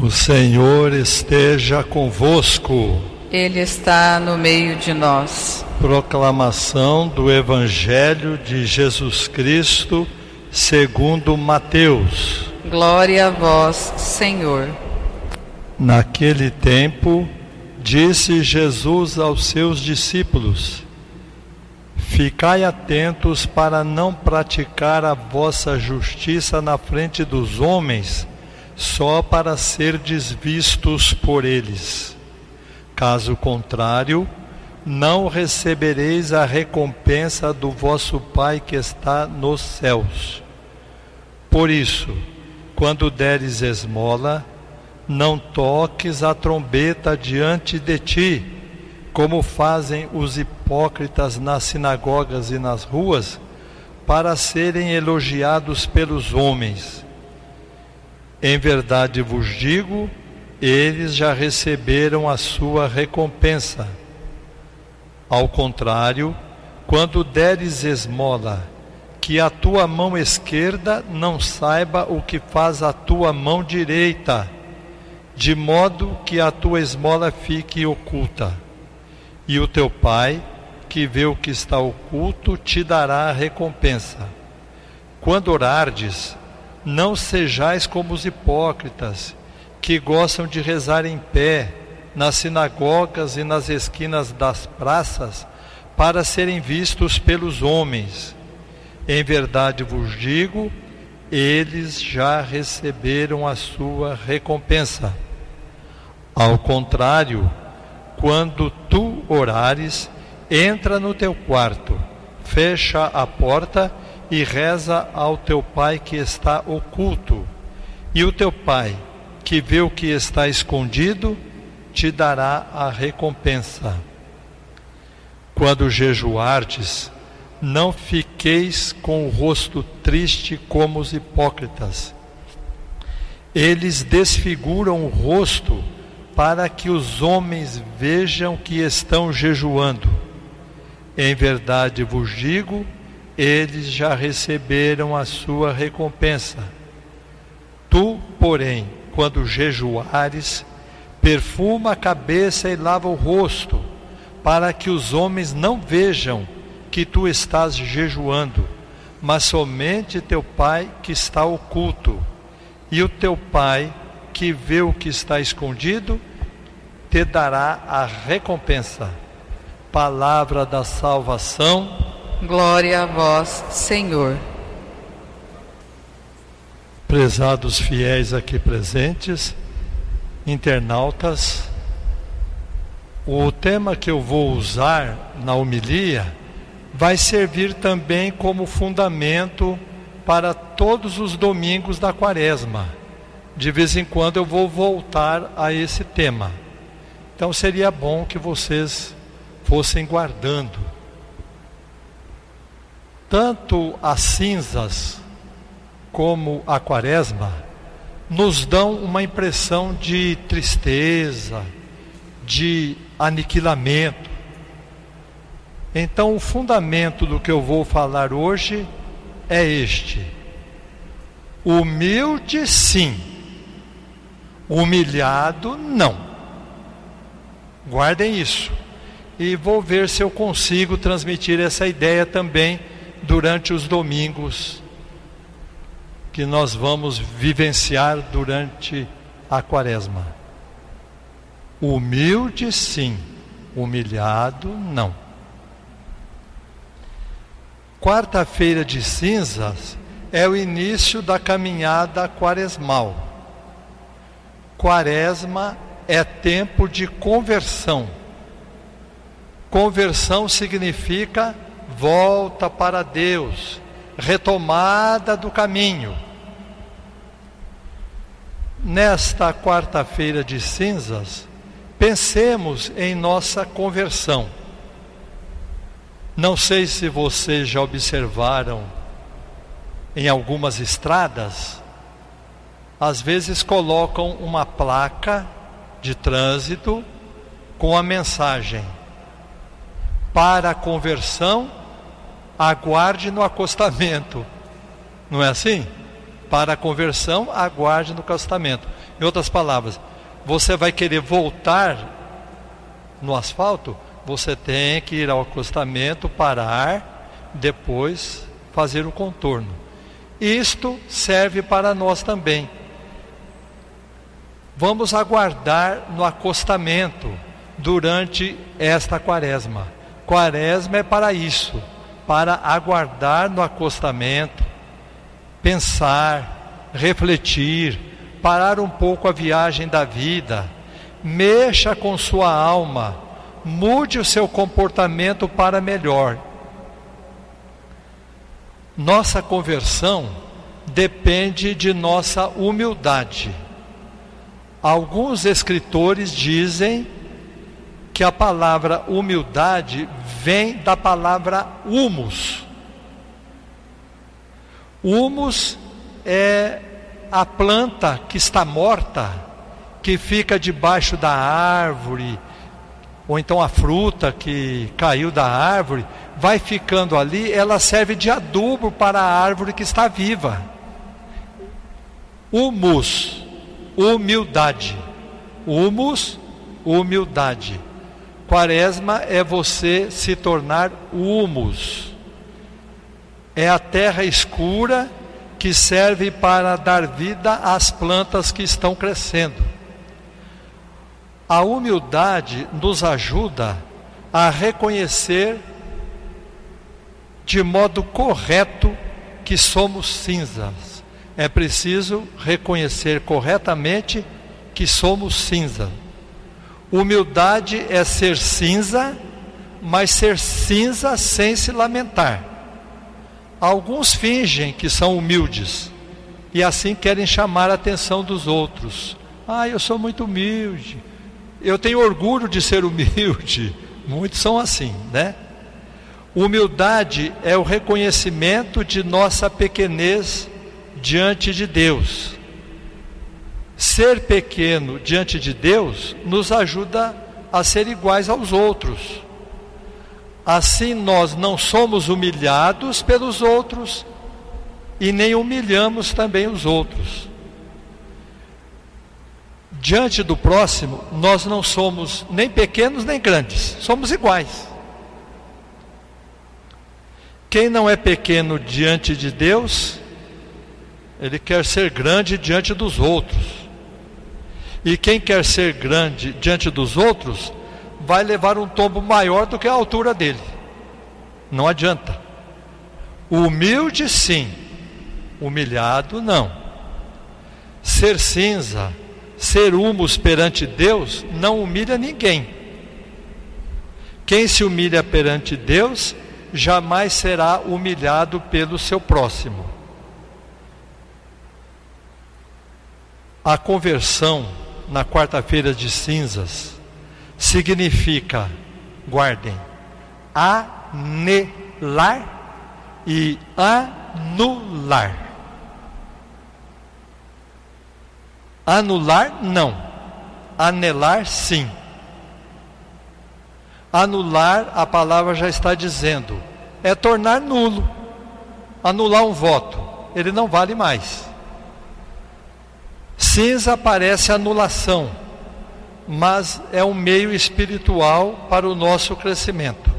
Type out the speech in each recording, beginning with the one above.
O Senhor esteja convosco. Ele está no meio de nós. Proclamação do Evangelho de Jesus Cristo, segundo Mateus. Glória a vós, Senhor. Naquele tempo, disse Jesus aos seus discípulos: Ficai atentos para não praticar a vossa justiça na frente dos homens só para ser desvistos por eles. Caso contrário, não recebereis a recompensa do vosso Pai que está nos céus. Por isso, quando deres esmola, não toques a trombeta diante de ti, como fazem os hipócritas nas sinagogas e nas ruas, para serem elogiados pelos homens. Em verdade vos digo, eles já receberam a sua recompensa. Ao contrário, quando deres esmola, que a tua mão esquerda não saiba o que faz a tua mão direita, de modo que a tua esmola fique oculta. E o teu pai, que vê o que está oculto, te dará a recompensa. Quando orardes, não sejais como os hipócritas, que gostam de rezar em pé, nas sinagogas e nas esquinas das praças, para serem vistos pelos homens. Em verdade vos digo, eles já receberam a sua recompensa. Ao contrário, quando tu orares, entra no teu quarto, fecha a porta e e reza ao teu pai que está oculto, e o teu pai, que vê o que está escondido, te dará a recompensa. Quando jejuardes, não fiqueis com o rosto triste como os hipócritas. Eles desfiguram o rosto para que os homens vejam que estão jejuando. Em verdade vos digo eles já receberam a sua recompensa. Tu, porém, quando jejuares, perfuma a cabeça e lava o rosto, para que os homens não vejam que tu estás jejuando, mas somente teu Pai que está oculto. E o teu Pai, que vê o que está escondido, te dará a recompensa. Palavra da salvação Glória a vós, Senhor. Prezados fiéis aqui presentes, internautas, o tema que eu vou usar na homilia vai servir também como fundamento para todos os domingos da quaresma. De vez em quando eu vou voltar a esse tema. Então seria bom que vocês fossem guardando tanto as cinzas como a quaresma nos dão uma impressão de tristeza, de aniquilamento. Então, o fundamento do que eu vou falar hoje é este: humilde, sim, humilhado, não. Guardem isso. E vou ver se eu consigo transmitir essa ideia também durante os domingos que nós vamos vivenciar durante a quaresma. Humilde, sim, humilhado, não. Quarta-feira de cinzas é o início da caminhada quaresmal. Quaresma é tempo de conversão. Conversão significa volta para Deus, retomada do caminho. Nesta quarta-feira de cinzas, pensemos em nossa conversão. Não sei se vocês já observaram em algumas estradas, às vezes colocam uma placa de trânsito com a mensagem: para a conversão aguarde no acostamento. Não é assim? Para a conversão, aguarde no acostamento. Em outras palavras, você vai querer voltar no asfalto, você tem que ir ao acostamento, parar, depois fazer o contorno. Isto serve para nós também. Vamos aguardar no acostamento durante esta quaresma. Quaresma é para isso, para aguardar no acostamento, pensar, refletir, parar um pouco a viagem da vida, mexa com sua alma, mude o seu comportamento para melhor. Nossa conversão depende de nossa humildade. Alguns escritores dizem que a palavra humildade vem da palavra humus. Humus é a planta que está morta, que fica debaixo da árvore, ou então a fruta que caiu da árvore, vai ficando ali, ela serve de adubo para a árvore que está viva. Humus humildade. Humus, humildade. Quaresma é você se tornar humus. É a terra escura que serve para dar vida às plantas que estão crescendo. A humildade nos ajuda a reconhecer de modo correto que somos cinzas é preciso reconhecer corretamente que somos cinza. Humildade é ser cinza, mas ser cinza sem se lamentar. Alguns fingem que são humildes e assim querem chamar a atenção dos outros. Ah, eu sou muito humilde. Eu tenho orgulho de ser humilde. Muitos são assim, né? Humildade é o reconhecimento de nossa pequenez diante de Deus. Ser pequeno diante de Deus nos ajuda a ser iguais aos outros. Assim nós não somos humilhados pelos outros e nem humilhamos também os outros. Diante do próximo, nós não somos nem pequenos nem grandes, somos iguais. Quem não é pequeno diante de Deus, ele quer ser grande diante dos outros. E quem quer ser grande diante dos outros, vai levar um tombo maior do que a altura dele. Não adianta. Humilde, sim. Humilhado, não. Ser cinza, ser humus perante Deus, não humilha ninguém. Quem se humilha perante Deus, jamais será humilhado pelo seu próximo. A conversão na quarta-feira de cinzas significa, guardem, anelar e anular. Anular, não. Anelar, sim. Anular, a palavra já está dizendo, é tornar nulo. Anular um voto, ele não vale mais. Cinza parece anulação, mas é um meio espiritual para o nosso crescimento.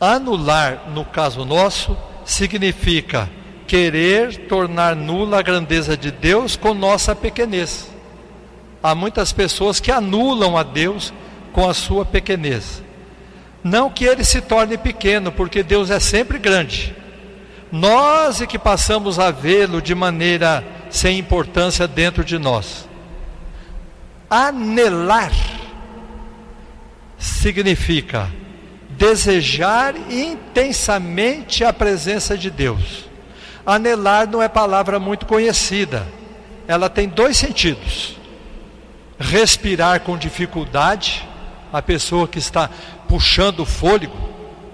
Anular, no caso nosso, significa querer tornar nula a grandeza de Deus com nossa pequenez. Há muitas pessoas que anulam a Deus com a sua pequenez. Não que ele se torne pequeno, porque Deus é sempre grande. Nós é que passamos a vê-lo de maneira sem importância dentro de nós. Anelar significa desejar intensamente a presença de Deus. Anelar não é palavra muito conhecida. Ela tem dois sentidos: respirar com dificuldade, a pessoa que está puxando o fôlego,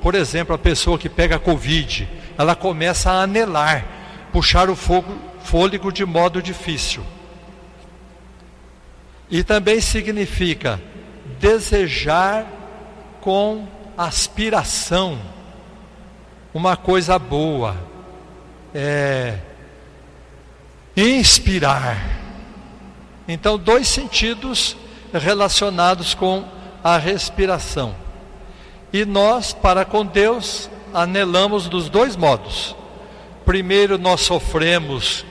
por exemplo, a pessoa que pega Covid, ela começa a anelar, puxar o fogo, fôlego de modo difícil. E também significa desejar com aspiração uma coisa boa, é inspirar, Então, dois sentidos relacionados com a respiração. E nós, para com Deus, anelamos dos dois modos. Primeiro, nós sofremos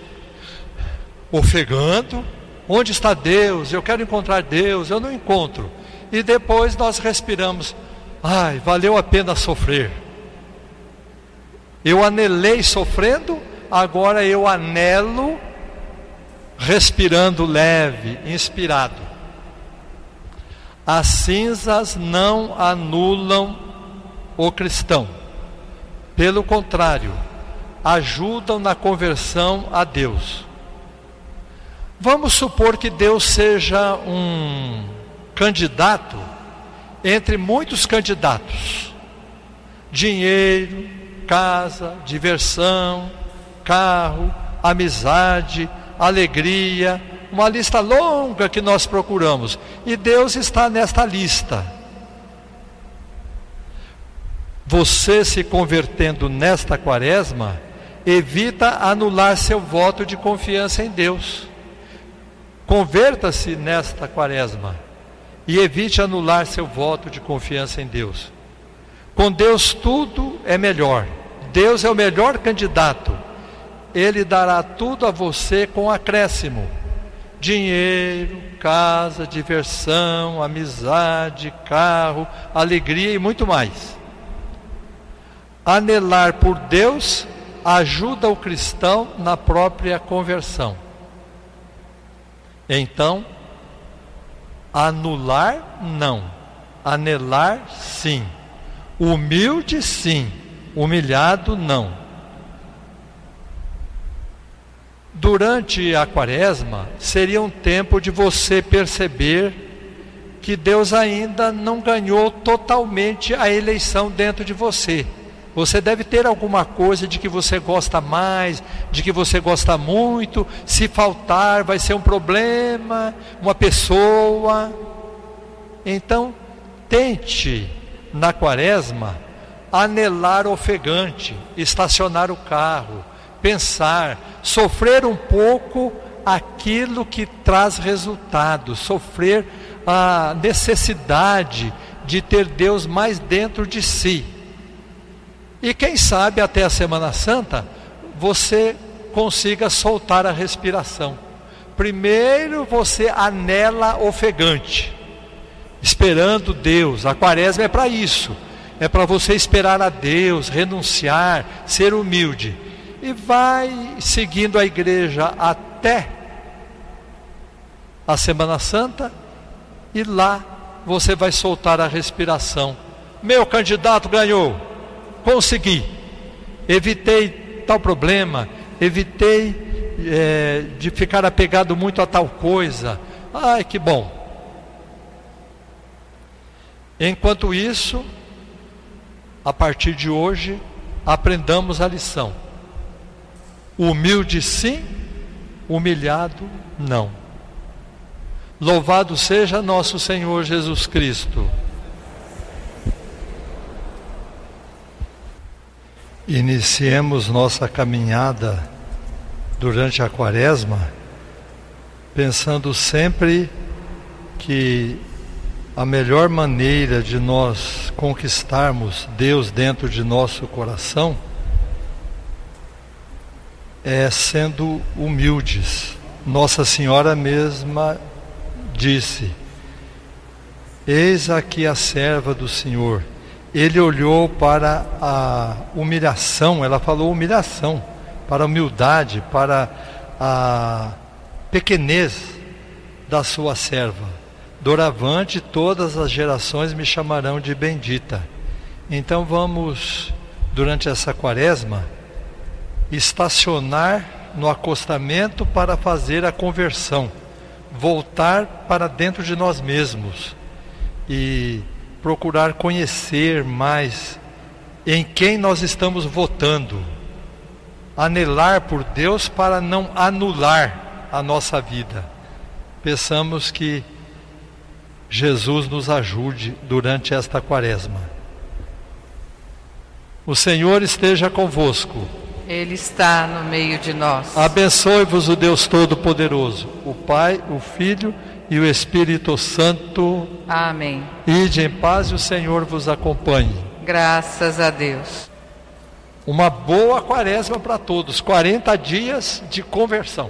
ofegando. Onde está Deus? Eu quero encontrar Deus, eu não encontro. E depois nós respiramos. Ai, valeu a pena sofrer. Eu anelei sofrendo, agora eu anelo respirando leve, inspirado. As cinzas não anulam o cristão. Pelo contrário, ajudam na conversão a Deus. Vamos supor que Deus seja um candidato entre muitos candidatos: dinheiro, casa, diversão, carro, amizade, alegria, uma lista longa que nós procuramos. E Deus está nesta lista. Você se convertendo nesta quaresma, evita anular seu voto de confiança em Deus. Converta-se nesta quaresma e evite anular seu voto de confiança em Deus. Com Deus tudo é melhor. Deus é o melhor candidato. Ele dará tudo a você com acréscimo: dinheiro, casa, diversão, amizade, carro, alegria e muito mais. Anelar por Deus ajuda o cristão na própria conversão. Então, anular, não. Anelar, sim. Humilde, sim. Humilhado, não. Durante a quaresma, seria um tempo de você perceber que Deus ainda não ganhou totalmente a eleição dentro de você. Você deve ter alguma coisa de que você gosta mais, de que você gosta muito. Se faltar, vai ser um problema, uma pessoa. Então, tente na quaresma anelar ofegante, estacionar o carro, pensar, sofrer um pouco aquilo que traz resultado, sofrer a necessidade de ter Deus mais dentro de si. E quem sabe até a Semana Santa você consiga soltar a respiração. Primeiro você anela ofegante, esperando Deus. A quaresma é para isso. É para você esperar a Deus, renunciar, ser humilde. E vai seguindo a igreja até a Semana Santa, e lá você vai soltar a respiração. Meu candidato ganhou consegui, evitei tal problema, evitei é, de ficar apegado muito a tal coisa. Ai, que bom. Enquanto isso, a partir de hoje, aprendamos a lição. Humilde sim, humilhado não. Louvado seja nosso Senhor Jesus Cristo. Iniciemos nossa caminhada durante a quaresma pensando sempre que a melhor maneira de nós conquistarmos Deus dentro de nosso coração é sendo humildes. Nossa Senhora mesma disse: Eis aqui a serva do Senhor ele olhou para a humilhação, ela falou humilhação, para a humildade, para a pequenez da sua serva. Doravante todas as gerações me chamarão de bendita. Então vamos, durante essa quaresma, estacionar no acostamento para fazer a conversão, voltar para dentro de nós mesmos e procurar conhecer mais em quem nós estamos votando, anelar por Deus para não anular a nossa vida. Peçamos que Jesus nos ajude durante esta quaresma. O Senhor esteja convosco. Ele está no meio de nós. Abençoe-vos o Deus Todo-Poderoso, o Pai, o Filho e o Espírito Santo. Amém. Ide em paz e o Senhor vos acompanhe. Graças a Deus. Uma boa quaresma para todos, 40 dias de conversão.